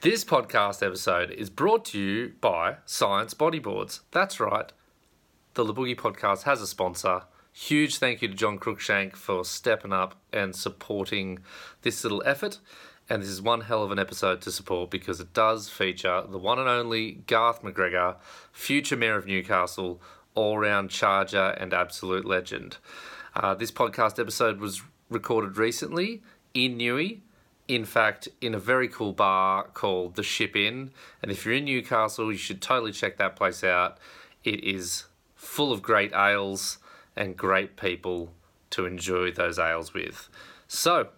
This podcast episode is brought to you by Science Bodyboards. That's right. The Le Boogie podcast has a sponsor. Huge thank you to John Cruikshank for stepping up and supporting this little effort. And this is one hell of an episode to support because it does feature the one and only Garth McGregor, future Mayor of Newcastle, all round charger and absolute legend. Uh, this podcast episode was recorded recently in Newey, in fact, in a very cool bar called The Ship Inn. And if you're in Newcastle, you should totally check that place out. It is full of great ales and great people to enjoy those ales with. So,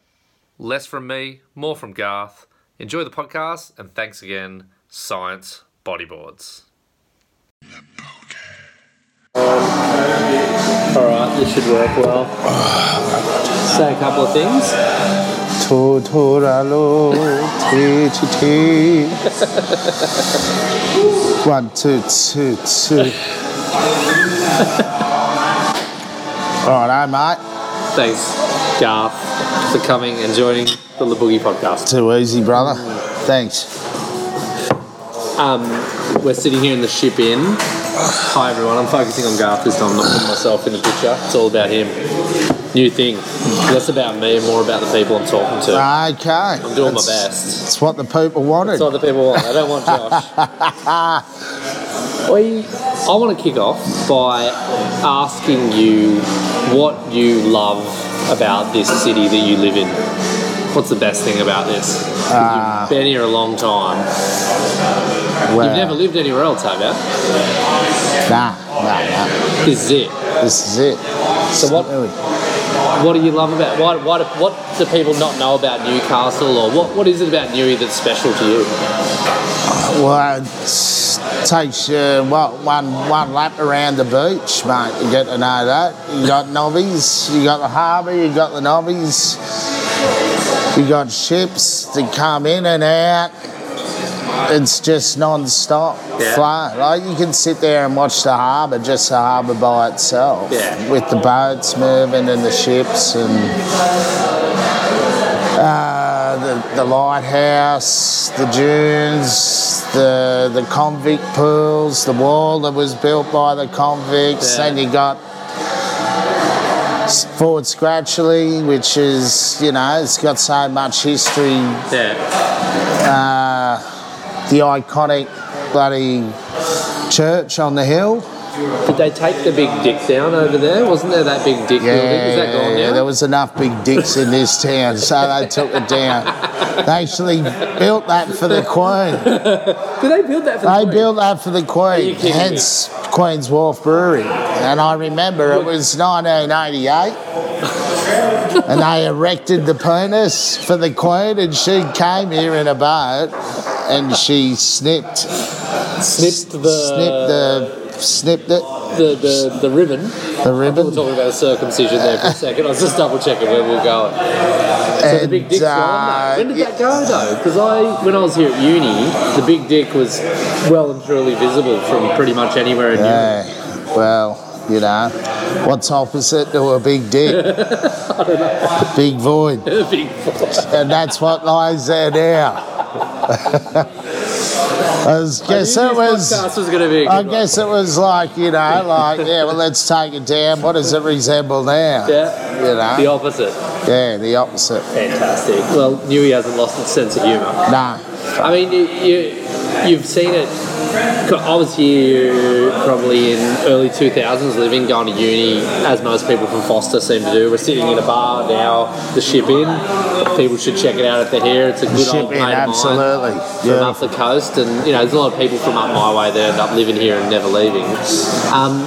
less from me, more from Garth. Enjoy the podcast, and thanks again, Science Bodyboards. All right, this should work well. Say a couple of things. Totoralo, ti ti ti. One, two, two, two. All right, mate. Thanks, Garth, for coming and joining the Le Boogie podcast. Too easy, brother. Thanks. Um, we're sitting here in the ship inn. Hi everyone, I'm focusing on Garth this time, I'm not putting myself in the picture. It's all about him. New thing. Less about me and more about the people I'm talking to. Okay. I'm doing my best. It's what the people wanted. That's what the people want. I don't want Josh. we, I want to kick off by asking you what you love about this city that you live in. What's the best thing about this? Ah. You've been here a long time. Well, You've never lived anywhere else, have you? Nah, nah, nah. This is it. This is it. So what? What do you love about? Why, why do, what do people not know about Newcastle, or what, what is it about Newey that's special to you? Well, it takes uh, you what, one one lap around the beach, mate. You get to know that. You got Nobbys, you got the harbour, you got the Nobbys, you got ships that come in and out. It's just non-stop Yeah. flow. Like you can sit there and watch the harbour, just the harbour by itself, Yeah. with the boats moving and the ships and uh, the, the lighthouse, the dunes, the the convict pools, the wall that was built by the convicts. Yeah. Then you got Fort Scratchley, which is you know it's got so much history. Yeah. Uh, the iconic bloody church on the hill. Did they take the big dick down over there? Wasn't there that big dick building? Is that gone Yeah, now? there was enough big dicks in this town, so they took it down. They actually built that for the Queen. Did they build that for They the built that for the Queen, kidding me? hence Queen's Wharf Brewery. And I remember it was 1988, and they erected the penis for the Queen, and she came here in a boat, and she snipped, Snipped the snipped the, snipped it, the, the, the ribbon. the ribbon. We were talking about a circumcision there for a second. I was just double checking where we were going. So the big And, dick's uh, gone. When did that go though? Because I, when I was here at uni, the big dick was well and truly visible from pretty much anywhere in. Yeah, well, you know, what's opposite to a big dick? big void. The big void. And that's what lies there now. I was- guess it was. was going to be. A good I one. guess it was like you know, like yeah. Well, let's take it down. What does it resemble now? Yeah. You know. The opposite. yeah, the opposite. Fantastic. Well, Newey hasn't lost its sense of humour. No. I mean, you, you you've seen it. I was here probably in early 2000s, living, going to uni, as most people from Forster seem to do. We're sitting in a bar now, the Ship Inn. People should check it out if they're here. It's a good old Ship Inn, mate mine absolutely. from up the coast, and you know, there's a lot of people from up my way that end up living here and never leaving. Um,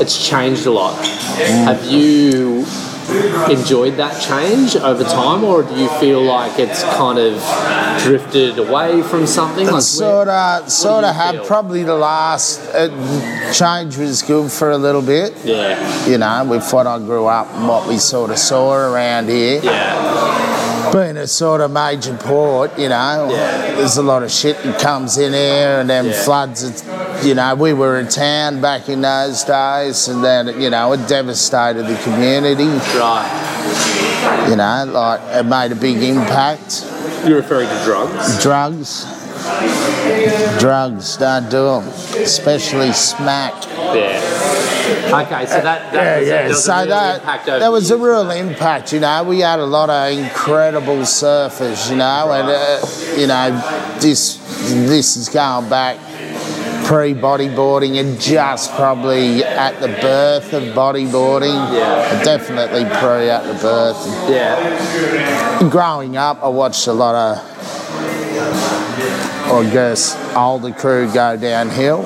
it's changed a lot. Have you enjoyed that change over time, or do you feel like it's kind of drifted away from something? Like Sort of, sort of had probably the last uh, change was good for a little bit. yeah, you know, with what I grew up and what we sort of saw around here. yeah, Being a sort of major port, you know, Yeah. there's a lot of shit that comes in here and then Yeah. floods you know, we were in town back in those days, and then, you know, it devastated the community. Right. You know, like it made a big impact. You're referring to drugs? Drugs, drugs, don't do them, especially smack. Yeah. Okay, so that, that Yeah, was, yeah. So real that there was a real impact. You know, we had a lot of incredible surfers. You know, and uh, you know, this this is going back pre bodyboarding and just probably at the birth of bodyboarding. Yeah. Definitely pre at the birth. Yeah. Growing up, I watched a lot of. I guess older crew go downhill,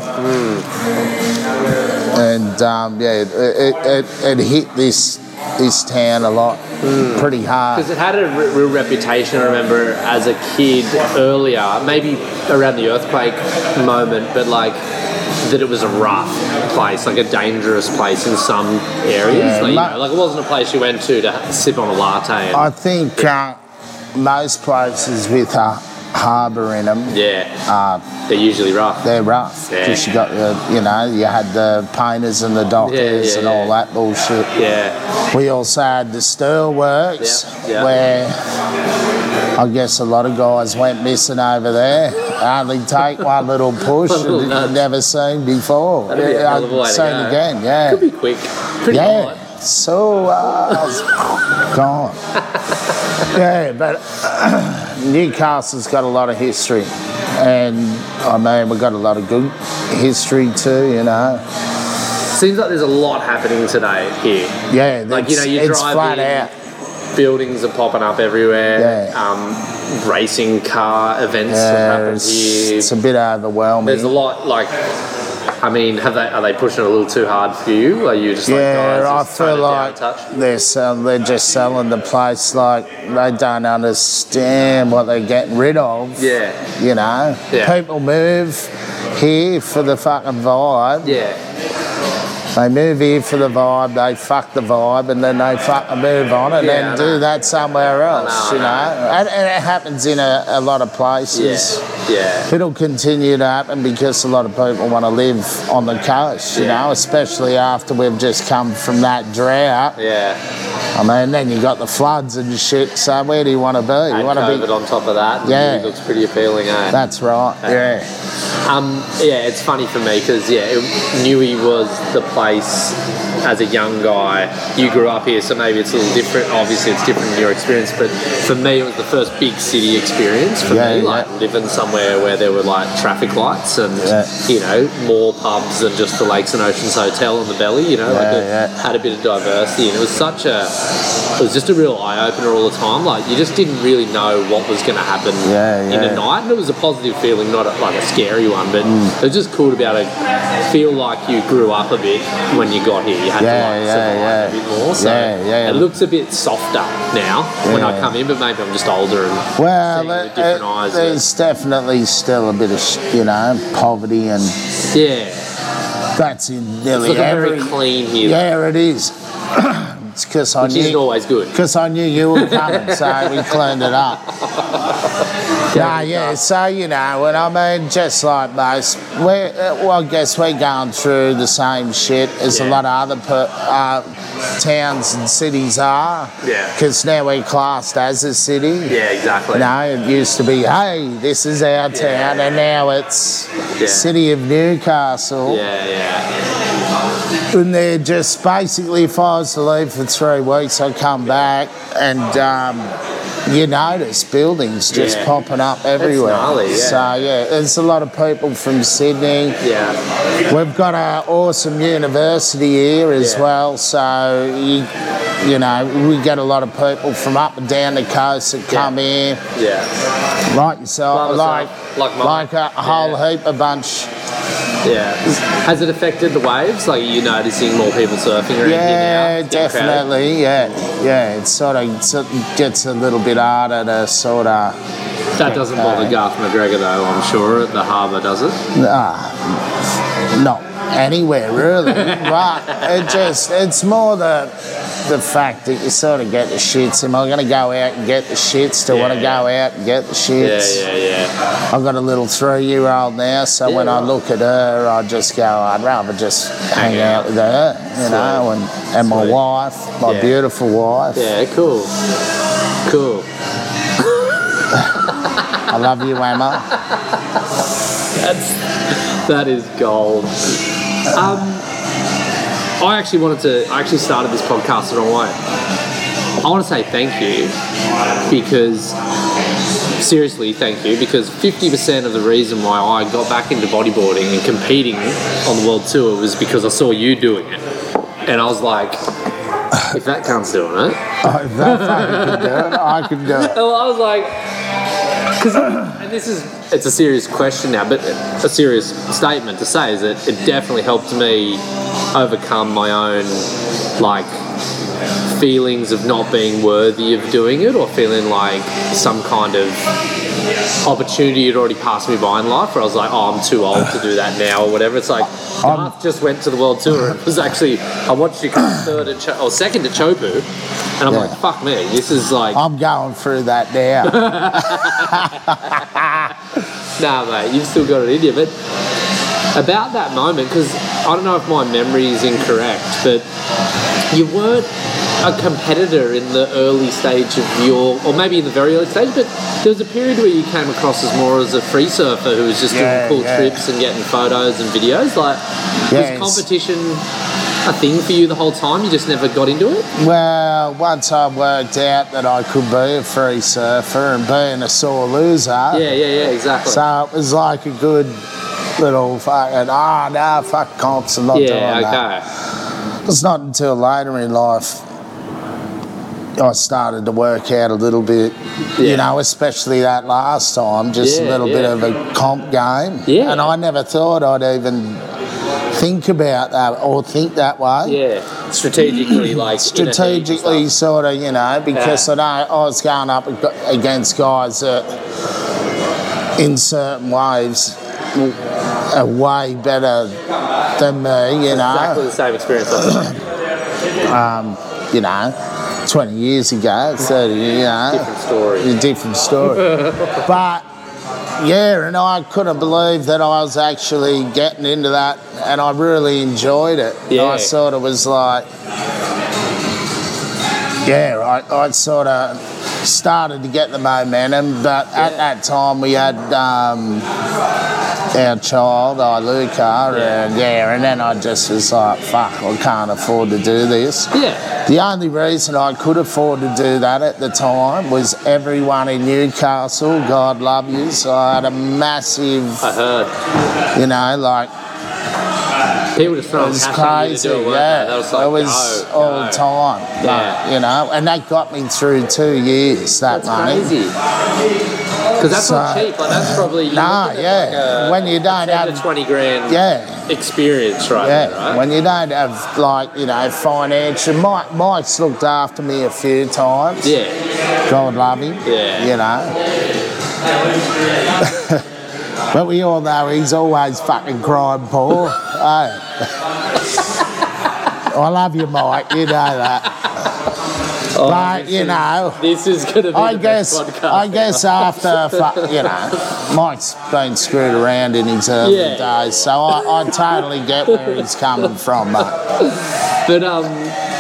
and um, yeah, it, it, it, it hit this this town a lot, pretty hard. Because it had a real reputation, I remember, as a kid earlier, maybe around the earthquake moment, but like that it was a rough place, like a dangerous place in some areas. Yeah, like, know, like it wasn't a place you went to to sip on a latte. I think uh, most places with a harbour in them, yeah, uh, they're usually rough. they're rough Yeah. you got the, you know, you had the painters and the dockers yeah, and all that bullshit. Yeah, We also had the Stir Works, Yeah, yeah. where I guess a lot of guys went missing over there. Only take one little push little and never seen before. That'd be a hell of a way to seen again, yeah. could be quick, pretty yeah. light. So, uh, gone. yeah, but Newcastle's got a lot of history. And I mean, we've got a lot of good history too, you know. Seems like there's a lot happening today here. Yeah, Like, you know, you it's drive flat in, out. Buildings are popping up everywhere. Yeah. Um, racing car events have Yeah, happened it's, here. it's a bit overwhelming. There's a lot like. I mean, have they are they pushing it a little too hard for you? Are you just like Yeah, I feel it down a like they're sell, they're just selling the place like they don't understand what they're getting rid of. Yeah, You know, Yeah. people move here for the fucking vibe. yeah, They move here for the vibe. They fuck the vibe, and then they fucking move on and Yeah, then do that somewhere else. know, you I know, And, and it happens in a, a lot of places. yeah, yeah. It'll continue to happen because a lot of people want to live on the coast, you Yeah. know, especially after we've just come from that drought. Yeah, I mean, then you got the floods and shit. So where do you want to be? You want to be? on top of that. Yeah. it looks pretty appealing, eh? That's right. Yeah. Um, yeah, it's funny for me because yeah, it, Newey was the place as a young guy. You grew up here, so maybe it's a little different. Obviously, it's different in your experience, but for me, it was the first big city experience for Yeah, me. yeah. Like living somewhere where there were like traffic lights and Yeah. you know more pubs than just the Lakes and Oceans Hotel on the belly. You know, like it had a bit of diversity, and it was such a. It was just a real eye opener all the time. Like you just didn't really know what was going to happen in a night, and it was a positive feeling, not a, like a scary one, but Mm. it was just cool to be able to feel like you grew up a bit when you got here. You had Yeah, to like yeah, survive yeah. a bit more. So Yeah, yeah. it looks a bit softer now when I come in, but maybe I'm just older and Well, it different it- eyes. but- there's definitely still a bit of, you know, poverty, and yeah, that's in it's nearly every. very clean here, Yeah, it is. it's because I which isn't knew. always good. Because I knew you were coming, so we cleaned it up. Nah, yeah, so you know, and I mean, just like most, we're, uh, well, I guess we're going through the same shit as a Yeah. lot of other per, uh, towns and cities are. Yeah. Because now we're classed as a city. Yeah, exactly. No, it used to be, hey, this is our town, and now it's Yeah. City of Newcastle. Yeah, yeah, And they're just basically, if I was to leave for three weeks, I'd come back and um, you notice buildings just Yeah. popping up everywhere. gnarly, yeah. So, yeah, there's a lot of people from Sydney. yeah. We've got an awesome university here as Yeah. well, so you, you know, we get a lot of people from up and down the coast that come here, Yeah, like yourself, Like like, like like a whole heap of bunch. Yeah. Has it affected the waves? Like, are you noticing more people surfing around Yeah, here now? Definitely. Yeah, yeah. It sort of it sort of gets a little bit harder to sort of. That doesn't bother Garth McGregor though, I'm sure, at the harbour, does it? Ah, not anywhere really, right. it just it's more the the fact that you sort of get the shits. Am I going to go out and get the shits? Do I want to Yeah. go out and get the Yeah, shits? yeah, yeah. I've got a little three-year-old now, so when Yeah, I look at her, I just go, I'd rather just hang Hang out out. with her, you know, and, and my wife, my Yeah. beautiful wife. Yeah, cool. Cool. I love you, Emma. That's that is gold. Um, I actually wanted to. I actually started this podcast the wrong way. I want to say thank you because seriously, thank you because fifty percent of the reason why I got back into bodyboarding and competing on the world tour was because I saw you doing it, and I was like, if that cunt's doing it, Oh, if that fucking could do it, I could do it. well, I was like, because, and this is, it's a serious question now, but a serious statement to say is that it definitely helped me overcome my own, like, feelings of not being worthy of doing it or feeling like some kind of opportunity had already passed me by in life where I was like, oh, I'm too old to do that now or whatever. It's like, Garth just went to the world tour and was actually, I watched you come third at Cho- or second at Chopu, and I'm Yeah. like, fuck me, this is like, I'm going through that now. Nah, mate, you've still got it in you. But about that moment, because I don't know if my memory is incorrect, but you weren't a competitor in the early stage of your, or maybe in the very early stage, but there was a period where you came across as more as a free surfer who was just Yeah, doing cool yeah. trips and getting photos and videos. Like, Yes. was competition a thing for you the whole time? You just never got into it? well, once I worked out that I could be a free surfer and being a sore loser, Yeah, yeah, yeah, exactly. so it was like a good little fucking, ah, no, fuck comps, I'm not doing yeah, that. okay. It's not until later in life I started to work out a little bit, Yeah. you know, especially that last time, just a Yeah, little bit of a comp game. Yeah. And I never thought I'd even think about that or think that way. Yeah, strategically, like in a heat and Strategically, sort of, you know, because Yeah. I know I was going up against guys that, in certain ways, are way better than me, you know. exactly the same experience. Think. Um, you know, 20 years ago, 30, you know. Different story. A different story. but, yeah, and I couldn't believe that I was actually getting into that, and I really enjoyed it. Yeah. I sort of was like, yeah, I, I sort of started to get the momentum, but at that time we had um, our child, Iluka, Yeah. and yeah, and then I just was like, fuck, I can't afford to do this. Yeah. The only reason I could afford to do that at the time was everyone in Newcastle, God love you. So I had a massive, I heard. you know, like People just it throwing was cash at you to crazy. do it, Yeah, they? That was like, it was go, all go. the time. Yeah. like, you know, and that got me through two years. That That's money. crazy. Because that's not So- uh, cheap. Like that's probably you Nah, yeah. Like a When you don't 10 to have- twenty grand Yeah. experience, right? Yeah, there, right? when you don't have like you know financial, Mike, Mike's looked after me a few times. yeah. God love him. Yeah. You know. but we all know he's always fucking crying poor. oh. I love you, Mike. You know that. Oh, but you is- know, this is gonna be I guess. I guess after you know, Mike's been screwed around in his early Yeah. days, so I, I totally get where he's coming from, mate. But um,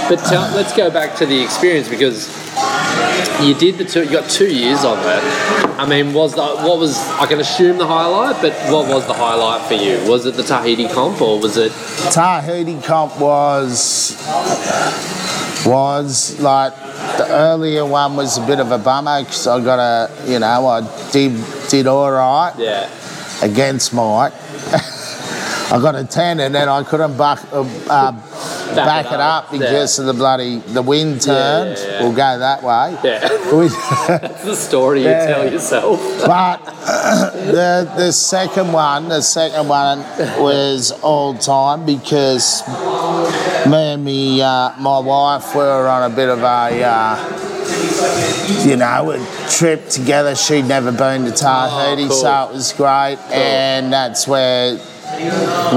but tell, let's go back to the experience because you did the two. You got two years of it. I mean, was the what was I can assume the highlight? But what was the highlight for you? Was it the Tahiti comp or was it? Tahiti comp was was like the earlier one was a bit of a bummer because I got a you know I did did all right Yeah. against Mike. I got a ten and then I couldn't buck, uh, uh, back, it it up, because of the bloody the wind turned. yeah, yeah. We'll go that way. Yeah. That's the story you tell yourself. But the the second one, the second one was all time because me and me, uh, my wife were on a bit of a, uh, you know, a trip together. She'd never been to Tahiti, Oh, cool. so it was great, and that's where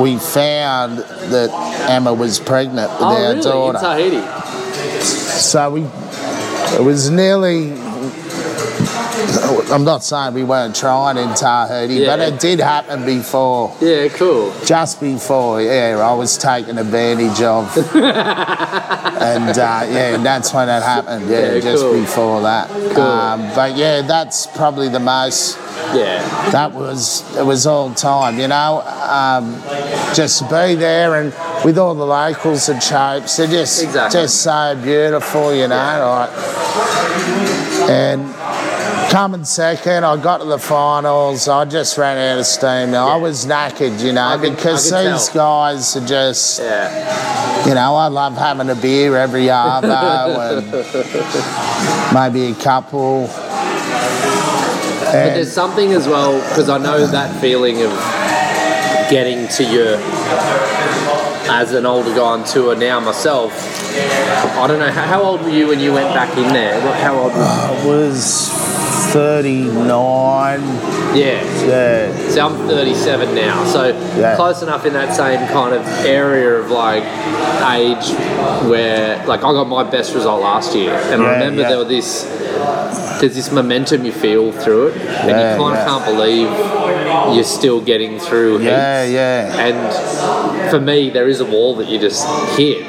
we found that Emma was pregnant with Oh, our really? daughter. In Tahiti? So we, it was nearly. I'm not saying we weren't trying in Tahiti, but it did happen before. Yeah, cool. Just before, yeah, I was taken advantage of, and uh, yeah, that's when it happened. Yeah, Yeah, just cool. before that. Cool. Um, but yeah, that's probably the most Yeah. that was it was all time, you know. Um, just be there and with all the locals and chopes, they're just Exactly. just so beautiful, you know. Like, and coming second, I got to the finals. I just ran out of steam. I was knackered, you know, I because these tell. guys are just, Yeah. you know, I love having a beer every arvo and maybe a couple. But there's something as well because I know that feeling of getting to your as an older guy on tour now myself. I don't know how, how old were you when you went back in there? What- How old? I was 39. Yeah. Yeah. So I'm 37 now, so Yeah. close enough in that same kind of area of like age where like I got my best result last year, and I remember yeah. there was this there's this momentum you feel through it, and you kind yeah. of can't believe you're still getting through Yeah, yeah. And for me, there is a wall that you just hit.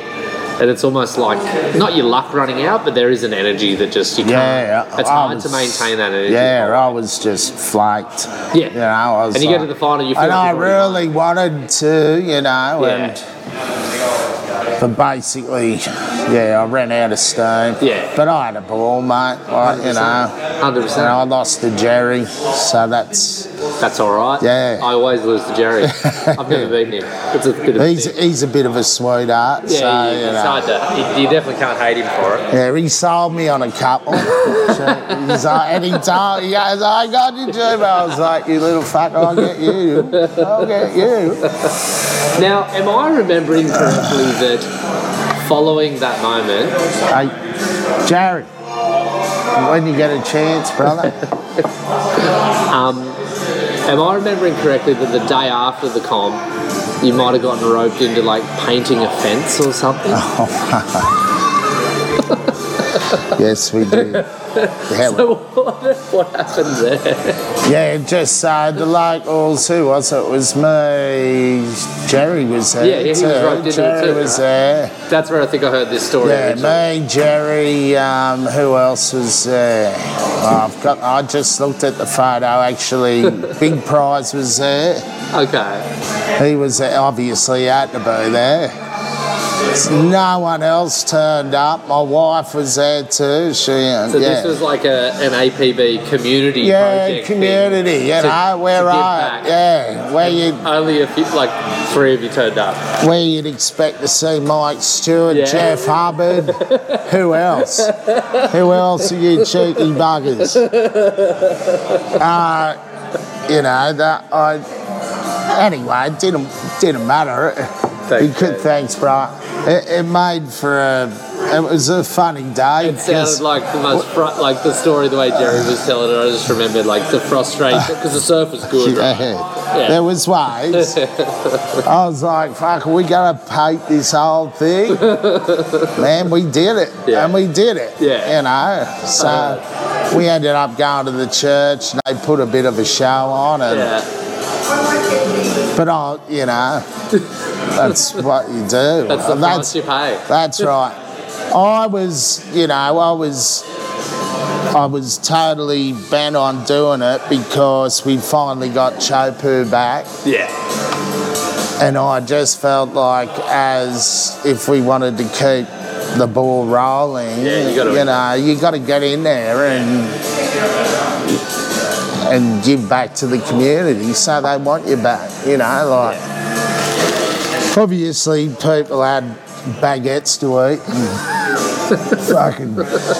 And it's almost like not your luck running out, but there is an energy that just you can't. Yeah, it's I hard was- to maintain that energy. Yeah, I was just flaked. Yeah. You know, I was And you get to the final, you feel And like I you've won. really wanted to, you know, Yeah. and but basically, yeah, I ran out of steam. Yeah. But I had a ball, mate. Like, you know, Hundred and I lost to Jerry, so that's That's all right. Yeah. I always lose to Jerry. I've never beaten him. It's a bit of he's thing. he's a bit of a sweetheart. Yeah, so, you, you know. to. You, definitely can't hate him for it. Yeah, he sold me on a couple. he's like, and he told, he goes, I got you, Jim. I was like, you little fucker, I'll get you. I'll get you. Now, am I remembering correctly that following that moment, Hey, Jared, when you get a chance, brother. um, am I remembering correctly that the day after the comp, you might have gotten roped into like painting a fence or something? yes, we do. So what, what happened there? yeah just uh, the locals, who was it? It was me. Jerry was there. Yeah, yeah, he was too. into it Jerry too, was right? there. That's where I think I heard this story. Yeah, originally. me, Jerry, um, who else was there? Oh, I've got, I just looked at the photo actually. Big Prize was there. Okay. He was obviously had to be there. No one else turned up. My wife was there too. She, uh, So yeah. this was like a, an APB community yeah, project. thing community, you to- know, where to give I, back. yeah, where you Only a few, like three of you turned up. where you'd expect to see Mike Stewart, Yeah. Jeff Hubbard. Who else? Who else are you cheeky buggers? Uh, you know that I. Anyway, it didn't didn't matter. Thanks, you could, thanks, bro. It, it made for a. It was a funny day. It sounded like the most fr- like the story the way Jerry was telling it. I just remembered like the frustration ah. because the surf was good. Right? Yeah. Yeah. There was waves. I was like, fuck, we gotta paint this whole thing. Man, we did it. Yeah. And we did it. Yeah. You know. So uh. we ended up going to the church and they put a bit of a show on and Yeah, but I you know that's what you do. that's the And price you pay. that's right. I was, you know, I was, I was totally bent on doing it because we finally got Chopu back, Yeah, and I just felt like as if we wanted to keep the ball rolling, Yeah, you gotta- you know, you got to get in there and and give back to the community, so they want you back. You know, like obviously people had baguettes to eat and fucking,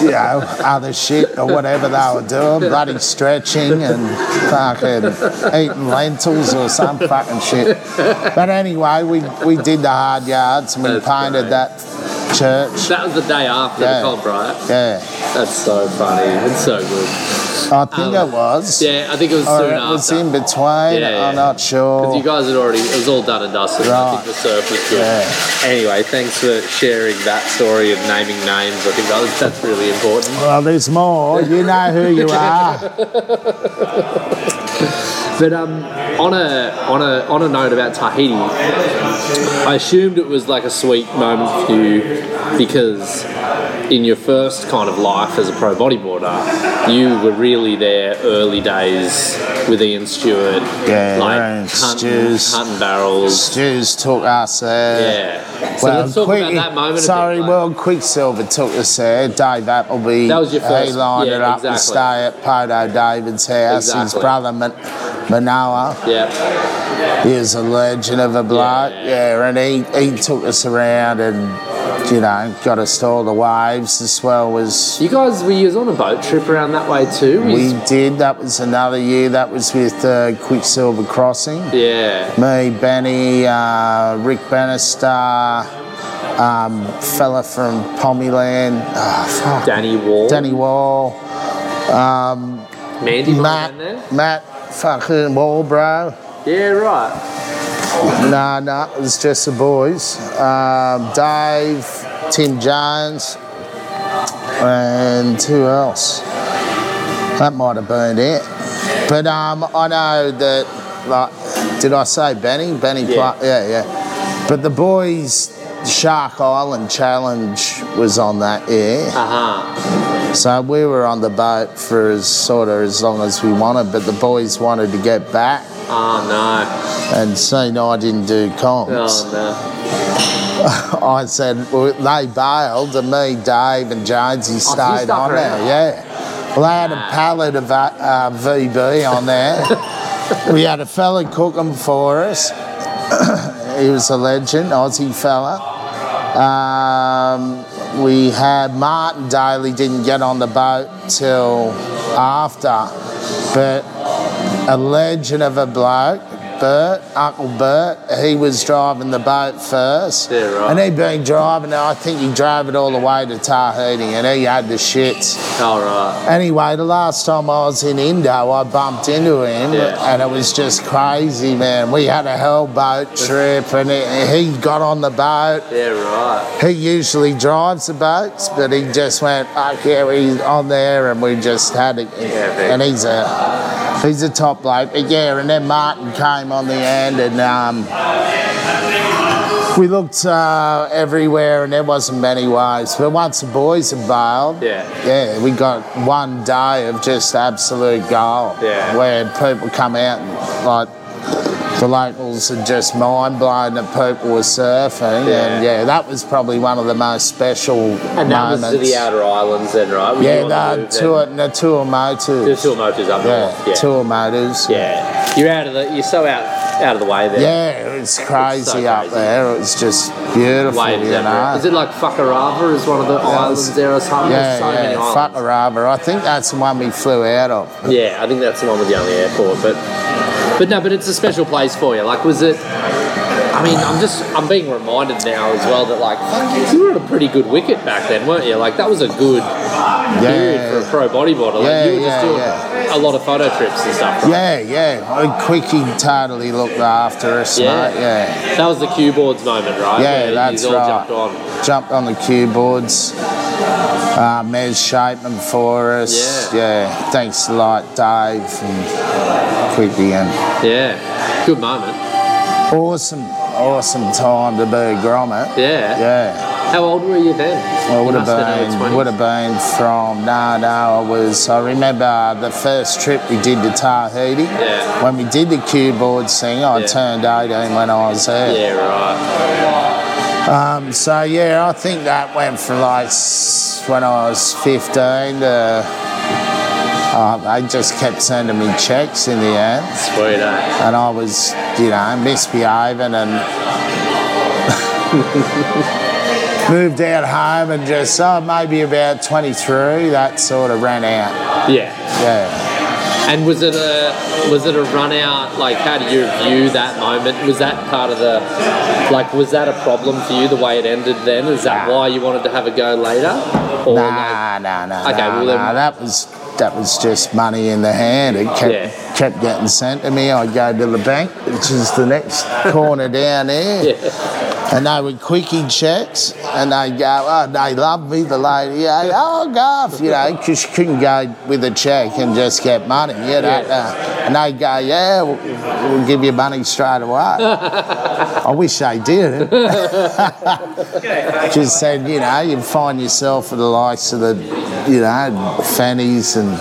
you know, other shit or whatever they were doing, bloody stretching and fucking eating lentils or some fucking shit. But anyway, we, we did the hard yards and we That's painted great. that church. That was the day after Yeah. the right? Yeah, That's so funny. It's so good. I think it was. Um, Yeah, I think it was Or soon it was after. in between. Yeah, yeah. I'm not sure. Because you guys had already, it was all done and dusted. I Right. think the surf was good. Yeah. Anyway, thanks for sharing that story of naming names. I think that was, that's really important. well, there's more. You know who you are. But um, on a on a on a note about Tahiti, I assumed it was like a sweet moment for you because in your first kind of life as a pro bodyboarder, you were really there early days with Ian Stewart, Yeah, like hunting, stews. hunting barrels. Stews took us there. Yeah. So let's talk about that moment. a bit, Sorry, well, Quiksilver took us there. Dave Appleby. That was your first- He lined yeah, it up to stay at Poto David's house. His brother Man- Manoa. Yeah. He was a legend of a bloke. Yeah. Yeah, and he, he took us around and, you know, got us to all the waves as well as You guys were you was on a boat trip around that way too? we did. That was another year. That was with uh, Quiksilver Crossing. yeah. Me, Benny, uh, Rick Bannister, um, fella from Pommyland, oh, fuck, Danny Wall. Danny Wall, Mandy Matt, have been there. Matt fucking Wall, bro. Yeah, right. Nah, nah, it was just the boys. Um, Dave, Tim Jones, and who else? That might have been it. But um, I know that, like, did I say Benny? Benny, Yeah. Yeah, yeah. But the boys, Shark Island Challenge was on that year. Uh huh. So we were on the boat for as sort of as long as we wanted, but the boys wanted to get back. Oh no. And seeing I didn't do comps. Oh no. I said, well, they bailed, and me, Dave, and Jonesy so you stayed on around? there. Yeah. Well, they had a pallet of uh, uh, VB on there. we had a fella cooking for us. he was a legend, Aussie fella. Um, we had Martin Daly didn't get on the boat till after, but a legend of a bloke, Bert, Uncle Bert, he was driving the boat first. Yeah, right. And he'd been driving it, I think he drove it all the way to Tahiti and he had the shits. All right. Anyway, the last time I was in Indo, I bumped into him Yeah. and it was just crazy, man. We had a hell boat trip and it, he got on the boat. Yeah, right. He usually drives the boats, but he just went, "Fuck yeah, he's on there," and we just had it. Yeah, and he's a he's a top bloke. But yeah, and then Martin came on the end, and um, we looked uh, everywhere, and there wasn't many waves. But once the boys had bailed, Yeah. yeah, we got one day of just absolute gold, Yeah. where people come out and like. The locals are just mind blown that people were surfing, Yeah. and yeah, that was probably one of the most special And that moments. was to the outer islands then, right? Were yeah, the tour, the Tuamotus. The Tuamotus up yeah, north. Yeah. Tuamotus. Yeah. You're out of the. You're so out out of the way there. Yeah, it was crazy up crazy. there. It's just beautiful, Waves you know. Is it like Fakarava is one of the islands there or something? yeah, There's so many yeah, islands. Fakarava. I think that's the one we flew out of. Yeah, I think that's the one with the only airport, but but no, but it's a special place for you. Like, was it? I mean, I'm just I'm being reminded now as well that like you were at a pretty good wicket back then, weren't you? Like that was a good period for a Yeah, pro bodyboarder. Like Yeah, you were just yeah, doing yeah. a lot of photo trips and stuff. Right? yeah, yeah. Quickie totally looked after us, Yeah. mate. Yeah. That was the cue boards moment, right? Yeah, Where that's all right. jumped on. Jumped on the cue boards. Uh, Mez shaped them for us. Yeah. Thanks a lot, Dave and Quickie. And Yeah, good moment. awesome, awesome time to be a grommet. Yeah. Yeah. How old were you then? Well, You would have been early been 20s. would have been from no no I was I remember the first trip we did to Tahiti. Yeah. When we did the cue board thing, I Yeah. turned 18 when I was there. Yeah, right. Um, so yeah, I think that went from like when I was 15 to. Uh, they just kept sending me checks in the end, Sweet, eh? and I was, you know, misbehaving and moved out home and just, oh, maybe about 23, that sort of ran out. Yeah. Yeah. And was it a was it a run out? Like, how do you view that moment? Was that part of the like? Was that a problem for you the way it ended? Then is that Nah. why you wanted to have a go later? Or like, Nah, nah, nah. Okay, nah, well then- nah, that was that was just money in the hand. It kept Yeah. kept getting sent to me. I'd go to the bank, which is the next corner down there, Yeah. And they would quickie checks, and they go, oh, they love me, the lady. Yeah, oh, go off, you know, because you couldn't go with a check and just get money, you know. Yeah. uh, and they go, yeah, we'll, we'll give you money straight away. I wish they did. Just said, you know, you find yourself with the likes of the, you know, fannies and,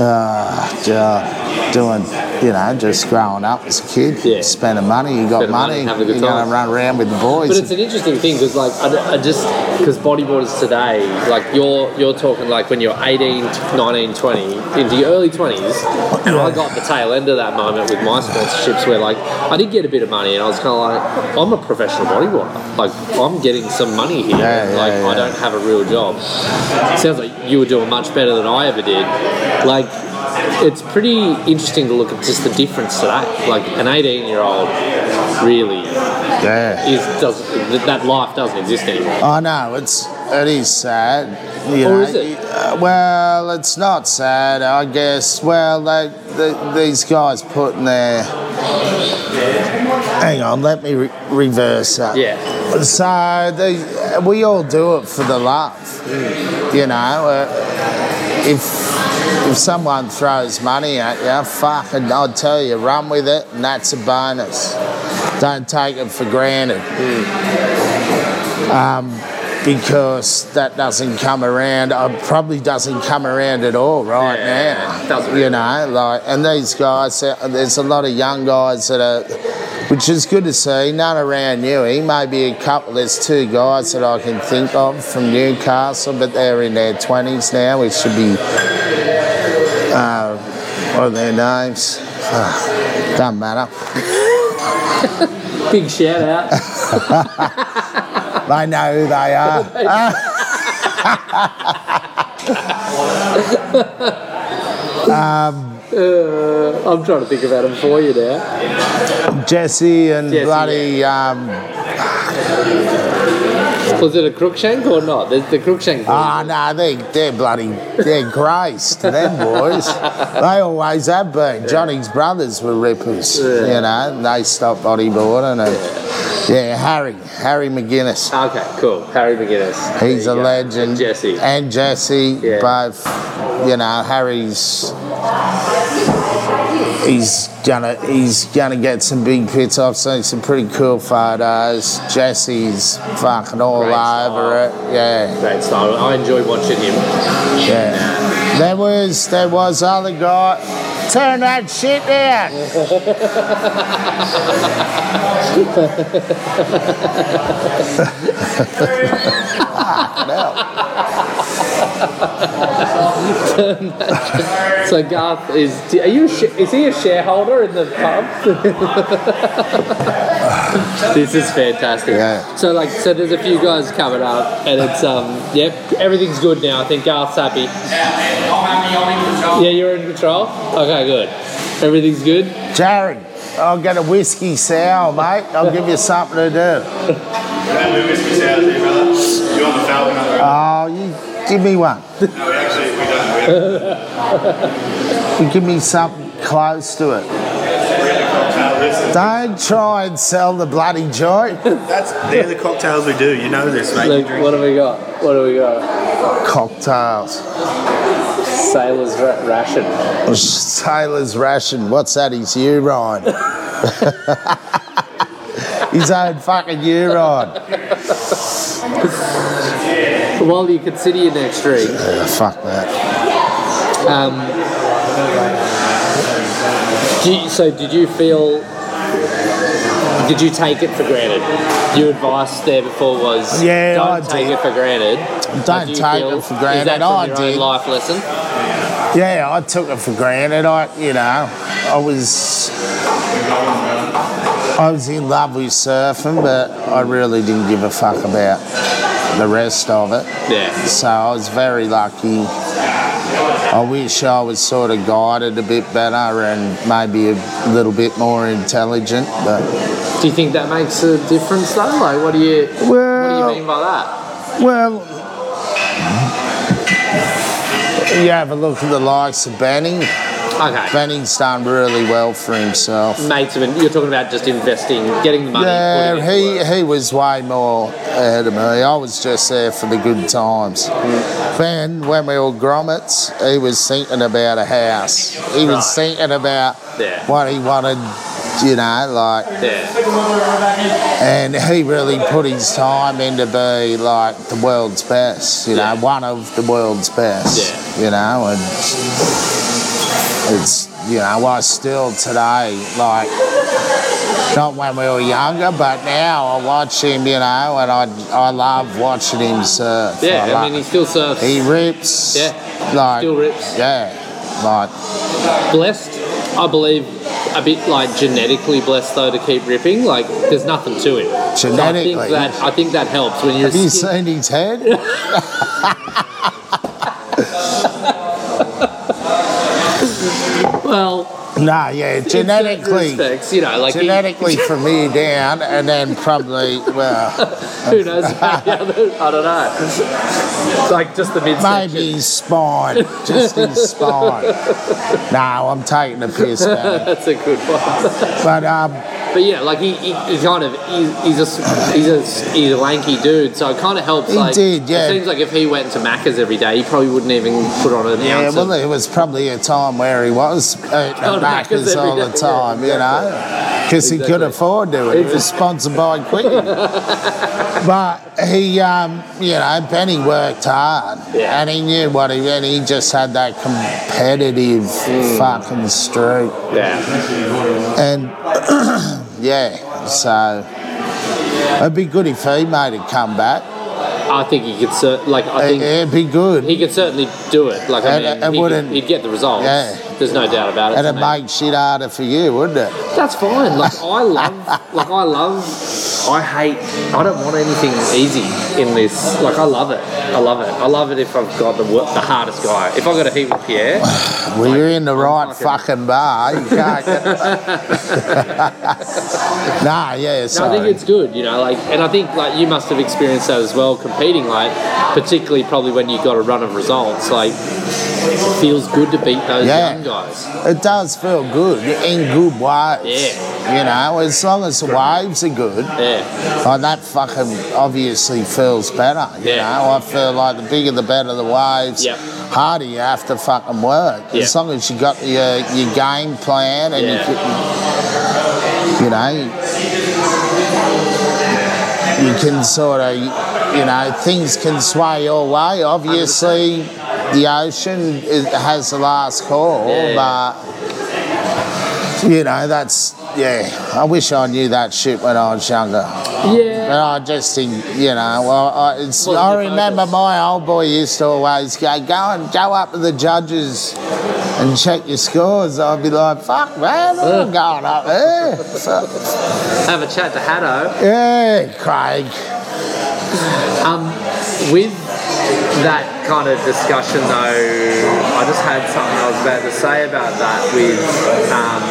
uh, ja- doing, you know, just growing up as a kid, Yeah. spending money. You got money, money, having a good you're gonna run around with the boys. But it's an interesting thing because, like, I, I just because bodyboarders today, like, you're you're talking like when you're 18, 19, 20, into your early 20s, and I got the tail end of that moment with my sponsorships where, like, I did get a bit of money, and I was kind of like, I'm a professional bodyboarder, like, I'm getting some money here, Yeah, yeah, like, I don't have a real job. sounds like you were doing much better than I ever did, like. It's pretty interesting to look at just the difference today. Like an 18 year old really yeah. is does that life doesn't exist anymore. I know it's it is sad. You Or know, is it? Uh, well, it's not sad, I guess. Well, they, the these guys putting their. Hang on, let me re- reverse that. Yeah. So they, we all do it for the love. You know, uh, if if someone throws money at you, fuck, fucking, I'll tell you, run with it, and that's a bonus. Don't take it for granted. Um, because that doesn't come around. Uh, probably doesn't come around at all right Yeah, now. you know, like, and these guys, uh, there's a lot of young guys that are, which is good to see. None around Newey, maybe a couple. There's two guys that I can think of from Newcastle, but they're in their twenties now. We should be. Are their names? Uh, doesn't matter. Big shout out. They know who they are. Uh, I'm trying to think about them for you now. Jesse and Jesse, bloody um, Was it a Cruikshank or not? The, the Cruikshank. Ah, no, they, they're bloody, they're grace to them boys. They always have been. Johnny's brothers were rippers, you know, and they stopped bodyboarding. And, yeah, Harry, Harry McGuinness. Okay, cool. Harry McGuinness. He's a go. legend. And Jesse. And Jesse, Yeah. both, you know, Harry's. He's gonna he's gonna get some big pits. I've seen some pretty cool photos. Jesse's fucking all Great over style. it. Yeah. Great style. I enjoy watching him. Yeah. There was there was other guy. Turn that shit down. So Garth is. Are you? A sh- is he a shareholder in the pub? this is fantastic. Yeah. So like, so there's a few guys coming up, and it's um, yep, everything's good now. I think Garth's happy. Yeah, you're in control. Okay, good. Everything's good. Jared, I'll get a whiskey sour, mate. I'll give you something to do. Oh, you give me one. You give me something close to it. Don't try and sell the bloody joint. That's they're the cocktails we do. You know this, mate. Look, what have we got? What have we got? Cocktails. Sailor's ra- ration. Sailor's ration. What's that? His urine. His own fucking urine. While you consider your next drink, Yeah, fuck that. um, do you, so did you feel? Did you take it for granted? Your advice there before was Yeah, don't I take did. it for granted. Don't do take feel? it for granted. Is that from I your did. own life lesson? Yeah, I took it for granted. I, you know, I was, I was in love with surfing, but I really didn't give a fuck about the rest of it. Yeah. So I was very lucky. I wish I was sort of guided a bit better and maybe a little bit more intelligent, but Do you think that makes a difference though? Like, what do you well, what do you mean by that? well, you have a look at the likes of Benny. Okay. Benning's done really well for himself. Makes him. You're talking about just investing, getting the money. Yeah, to he, he was way more ahead of me. I was just there for the good times. Hmm. Then, when we were grommets, he was thinking about a house. He was Right. thinking about Yeah. what he wanted, you know, like, Yeah. and he really put his time into be like the world's best, you know, Yeah. one of the world's best, Yeah. you know, and it's, you know, I still today, like, not when we were younger, but now I watch him, you know, and I, I love watching him surf. Yeah. I, like- mean, he still surfs. he rips. Yeah, Like, still rips. Yeah. Like, blessed, I believe, a bit like genetically blessed though to keep ripping. Like, there's nothing to him. So I think that I think that helps when you're. have you seen his head? well, no, yeah, genetically. you know, like he- Genetically from here down, and then probably, well, who knows? about the other- I don't know. Like just the midsection. maybe his spine, just his spine. No, I'm taking the piss, man. That's a good one. But um, But yeah, like he, he, he kind of he's, he's a he's a he's a lanky dude, so it kind of helps. He like, did, yeah. It seems like if he went to Macca's every day, he probably wouldn't even put on an yeah, ounce well, of. it was probably a time where he was at Macca's Macca's all the time, yeah, you know, because he could Exactly. afford to. He was sponsored by Quickie. but he, um, you know, Benny worked hard, Yeah. and he knew what he and he just had that competitive Hmm. fucking streak, Yeah, and yeah, so. It'd be good if he made a comeback. I think he could. Cer- like I think it'd be good. he could certainly do it. Like I And- mean, and he wouldn't- could, he'd get the results. Yeah. There's no doubt about it. And to it'd me. make shit harder for you, wouldn't it? That's fine. Like I love, like I love, I hate. I don't want anything easy in this. Like I love it. I love it. I love it if I've got the the hardest guy. If I've got a heat with Pierre, Well, you're in the right fucking- fucking bar. You can't get. nah, yeah, no, I think it's good. You know, like, and I think like you must have experienced that as well, competing. Like, particularly probably when you got a run of results. Like, feels good to beat those Yeah. young guys. It does feel good in good ways. Yeah. You know, as long as the waves are good, Yeah, like that fucking obviously feels better. You Yeah. know, I feel like the bigger the better the waves. Yep. Harder you have to fucking work. Yeah. As long as you got your your game plan and Yeah. you, can, you know, you can sort of, you know, things can sway your way. Obviously, the ocean is, has the last call, Yeah. but you know, that's yeah. I wish I knew that shit when I was younger. yeah. But I just think, you know, well, I, it's, Wasn't I remember focus. my old boy used to always go, go and go up to the judges and check your scores. I'd be like, fuck, man, I'm going up there. Have a chat to Haddo. Yeah, Craig. Um, with that kind of discussion, though, I just had something I was about to say about that with um,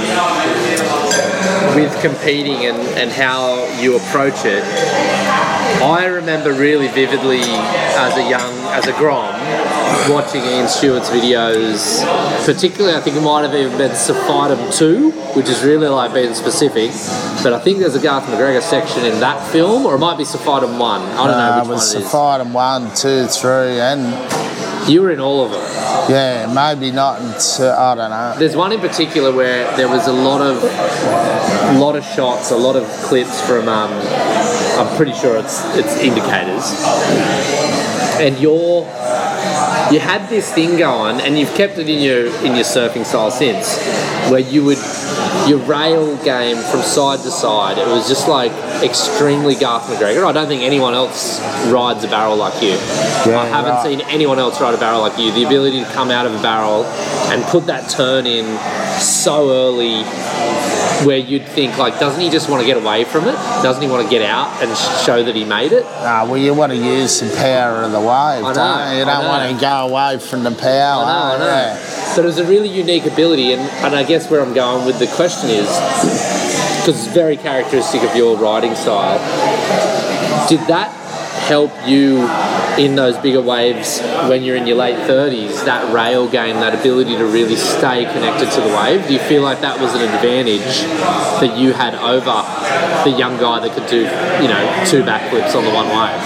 with competing and, and how you approach it. I remember really vividly as a young, as a grom, watching Ian Stewart's videos. Particularly, I think it might have even been Sephitum 2, which is really like being specific. But I think there's a Garth McGregor section in that film, or it might be Sephitum 1. I don't know which it was one it is. fight in one, two, three, and You were in all of them. yeah, maybe not until, I don't know. There's one in particular where there was a lot of, a lot of shots, a lot of clips from. Um, I'm pretty sure it's it's indicators, and you're. You had this thing going, and you've kept it in your in your surfing style since, where you would your rail game from side to side. It was just like extremely Garth McGregor. I don't think anyone else rides a barrel like you. Yeah, I haven't right. seen anyone else ride a barrel like you. The ability to come out of a barrel and put that turn in so early where you'd think like, doesn't he just want to get away from it? Doesn't he want to get out and show that he made it? Uh, well, you want to use the power of the wave, I know, don't you? You don't want to go away from the power. I know, I know. yeah. But it was a really unique ability, and, and I guess where I'm going with the question is because it's very characteristic of your writing style. Did that help you in those bigger waves when you're in your late 30s? That rail game, that ability to really stay connected to the wave? Do you feel like that was an advantage that you had over the young guy that could do, you know, two backflips on the one wave?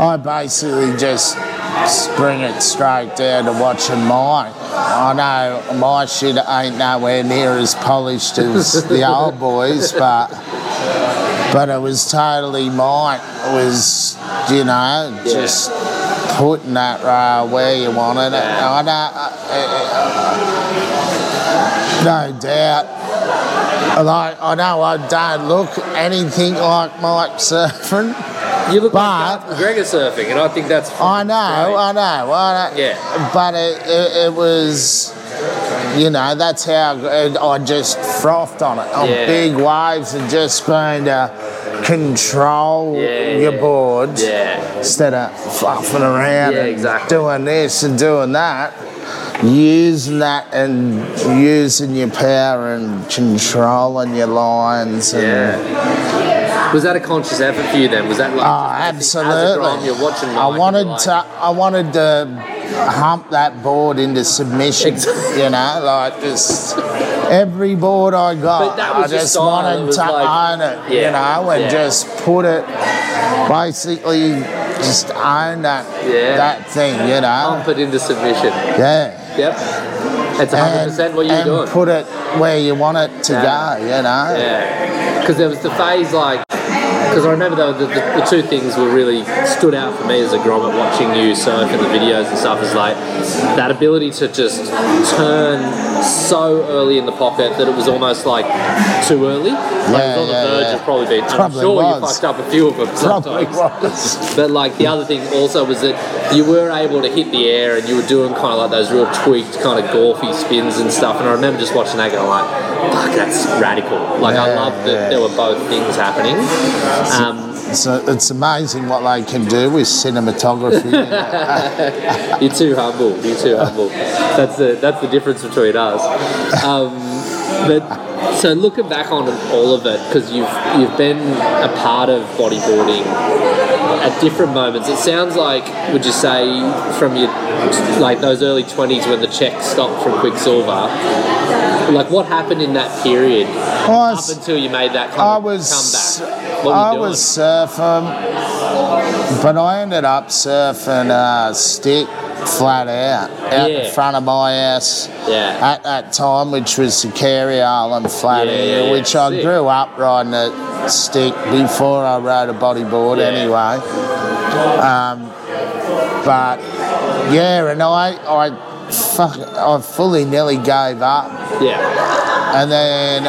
I basically just bring it straight down to watching mine. I know my shit ain't nowhere near as polished as the old boys, but but it was totally mine. It was, you know, just putting that rail where you wanted it. I uh, no doubt. Like I know I don't look anything like Mike Surfing. You look But- like McGregor surfing, and I think that's. I know. I know, I know. Yeah. But it, it, it was, you know, that's how I just frothed on it on Yeah. big waves and just trying to control Yeah, your yeah. board Yeah. instead of fluffing around and exactly. doing this and doing that. Using that and using your power and controlling your lines and Yeah. Was that a conscious effort for you then? Was that like Oh, absolutely. Grom, you're watching I wanted like, to. I wanted to hump that board into submission. You know, like just every board I got, But that was I just wanted to like- own it. Yeah, You know, and yeah. just put it, basically, just own that Yeah. that thing. You know, Pump it into submission. yeah. Yep. That's 100% what you were and doing. put it where you want it to go. You know. Yeah, because there was the phase like, because I remember though the, the, the two things were really stood out for me as a grommet watching you surf in the videos and stuff is like that ability to just turn so early in the pocket that it was almost like too early. Like it was Yeah, on the verge yeah. of probably being. I'm sure you was. fucked up a few of them sometimes. But like the other thing also was that you were able to hit the air and you were doing kind of like those real tweaked kind of golfy spins and stuff. And I remember just watching that going like, fuck, that's radical. Like I love that yeah. there were both things happening. Um, So it's amazing what they can do with cinematography. you're too humble. You're too humble. That's the that's the difference between us. Um, but so looking back on all of it, because you've you've been a part of bodyboarding at different moments. It sounds like, would you say, from your like those early twenties when the check stopped from Quiksilver, like what happened in that period up until you made that kind I of was, comeback? I doing? was surfing, but I ended up surfing uh, stick flat out out Yeah. in front of my house Yeah. at that time, which was the Carey Island flat Yeah, area, which I grew up riding a stick before I rode a bodyboard anyway. Um, but yeah, and I, I, fuck, I fully nearly gave up. Yeah. And then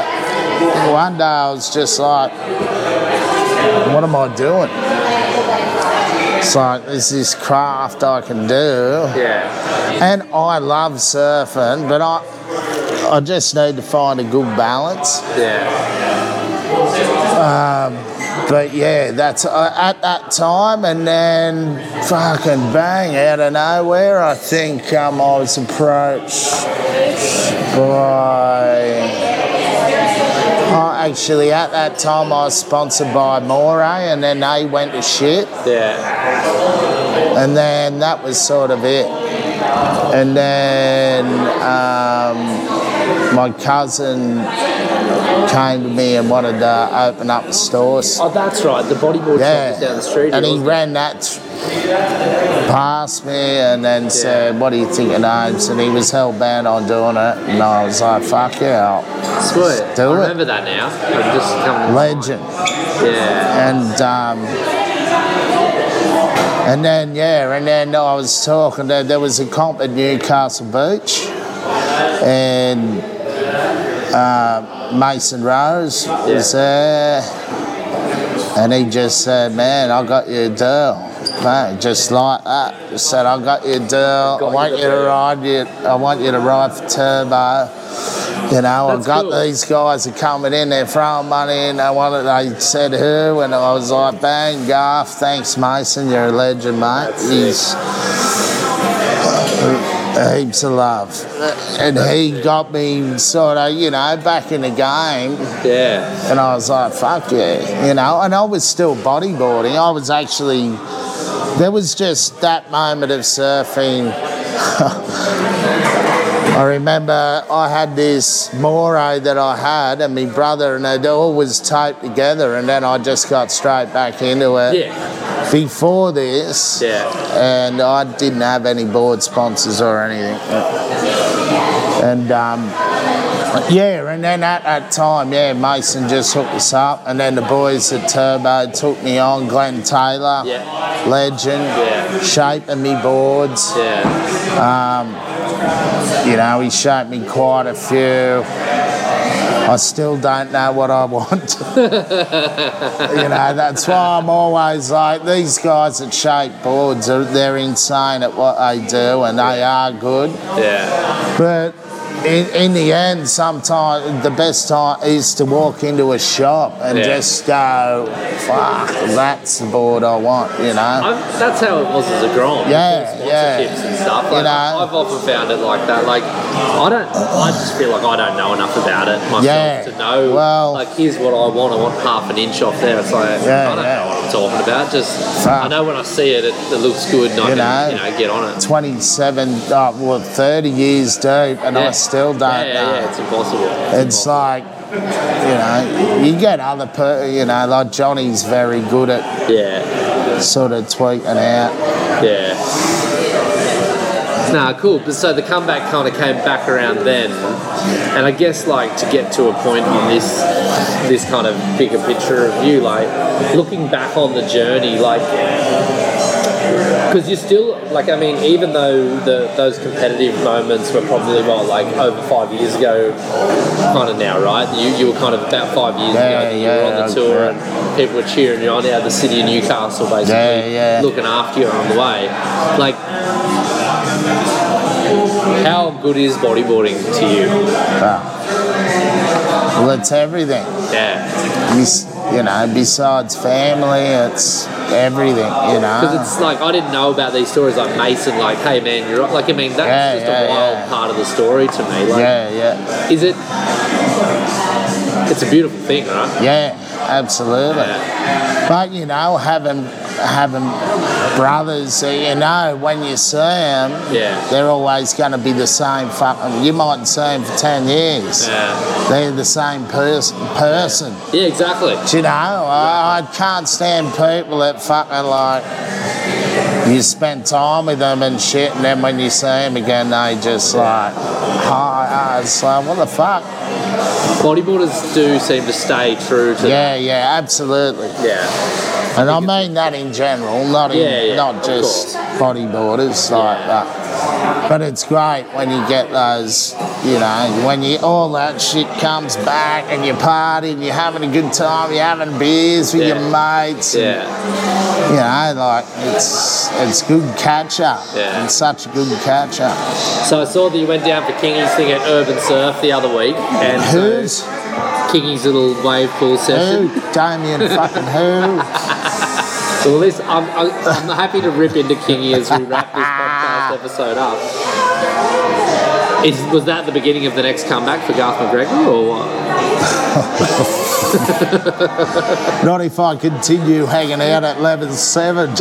one day I was just like, what am I doing? It's like, there's this craft I can do. Yeah. And I love surfing, but I, I just need to find a good balance. Yeah. Um, But yeah, that's uh, at that time, and then fucking bang out of nowhere. I think um, I was approached by. Oh, actually, at that time, I was sponsored by Morey, and then they went to shit, Yeah. and then that was sort of it. And then um, my cousin came to me and wanted to open up a store. Oh, that's right. The bodyboard Yeah, shop down the street. and he ran that past me and then said, "What do you think of names?" And he was hell bent on doing it, and I was like, "Fuck yeah, it? Sweet. do I it. remember that now. I'm just coming. legend!" Yeah. And um, and then yeah, and then I was talking. There, there was a comp at Newcastle Beach, and uh, Mason Rose was there, and he just said, "Man, I got you a deal." Mate, just like that. Just said, I got you a deal. I want you to ride you. I want you to ride for Turbo. You know, That's I've got cool. these guys are coming in, they're throwing money in. They wanted, they said who, and I was like, bang, Garth, thanks, Mason, you're a legend, mate. That's He's heaps of love, and he got me sort of, you know, back in the game. Yeah. And I was like, fuck yeah, you know. And I was still bodyboarding. I was actually, there was just that moment of surfing. I remember I had this Morey that I had, and my brother, and all was taped together, and then I just got straight back into it. Yeah. Before this, Yeah. and I didn't have any board sponsors or anything. And um, yeah, and then at that time, yeah, Mason just hooked us up, and then the boys at Turbo took me on. Glenn Taylor, Yeah. legend, Yeah. shaping me boards. Yeah. You know, he shaped me quite a few. I still don't know what I want. you know, that's why I'm always like, these guys that shape boards, are, they're insane at what they do, and they are good. Yeah. But in, in the end, sometimes the best time is to walk into a shop and Yeah. just go, fuck, that's the board I want, you know? I've, that's how it was as a Grom. Yeah, before yeah. sponsorships and stuff. You know. I've often found it like that. Like, I don't. I just feel like I don't know enough about it myself Yeah, to know. well- like, here's what I want. I want half an inch off there. It's like Yeah, I don't know what I'm talking about. Just Fuck. I know when I see it, it, it looks good, and I You can know. you know get on it. 27, uh, well, 30 years deep, and I. still don't yeah, yeah, yeah, it's impossible. It's like, you know, you get other, per, you know, like Johnny's very good at Yeah, sort of tweeting out. yeah. Nah, cool. But so the comeback kind of came back around then, and I guess like to get to a point on this, this kind of bigger picture of you, like looking back on the journey, like because you're still like I mean, even though the those competitive moments were probably what like over five years ago, kind of now, right? You you were kind of about five years Yeah, ago that you were on the tour yeah. and people were cheering you on out of the city of Newcastle, basically Yeah, yeah. looking after you on the way. Like, how good is bodyboarding to you? wow Well, it's everything. Yeah, You know, besides family, it's everything, you know. because it's like I didn't know about these stories like Mason. Like, hey man, you're like I mean that's Yeah, just yeah, a wild yeah. part of the story to me. Like, Yeah, yeah. is it? It's a beautiful thing, right? Yeah, absolutely. But you know, having having brothers, you know, when you see them, Yeah. they're always going to be the same fucking. You mightn't see them for ten years. Yeah. They're the same person. Person. Yeah, exactly. Do you know? I, I can't stand people that fucking like. You spend time with them and shit, and then when you see them again, they just like, hi, it's like, what the fuck? Bodyboarders do seem to stay true to Yeah, yeah, absolutely. yeah. And I mean that in general, not in, Yeah, yeah, not just bodyboarders like that. But it's great when you get those, you know, when you all that shit comes back and you party and you're having a good time, you're having beers with Yeah. your mates. and, Yeah. you know, like it's it's good catch up. Yeah. It's such a good catch up. So I saw that you went down for Kingy's thing at URBNSURF the other week, and so Who's Kingy's little wave pool session. who? Damian fucking who? So at least I'm, I'm, I'm happy to rip into Kingy as we wrap this podcast ah. episode up. Is, was that the beginning of the next comeback for Garth McGregor, or what? Not if I continue hanging out at level seven.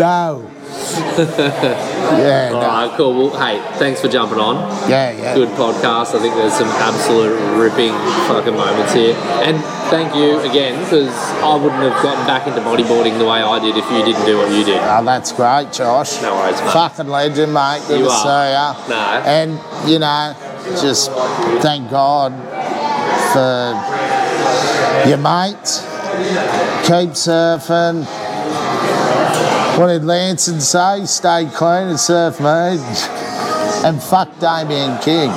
no. yeah, All no. right, cool. Well, hey, thanks for jumping on. yeah, yeah. Good podcast. I think there's some absolute ripping fucking moments here. And thank you again, because I wouldn't have gotten back into bodyboarding the way I did if you didn't do what you did. Oh, that's great, Josh. No worries, mate. Fucking legend, mate. Good You to are. see ya. No. And, you know, just thank God for your mates. Keep surfing. What did Lanson say? Stay clean and surf me. And fuck Damian King.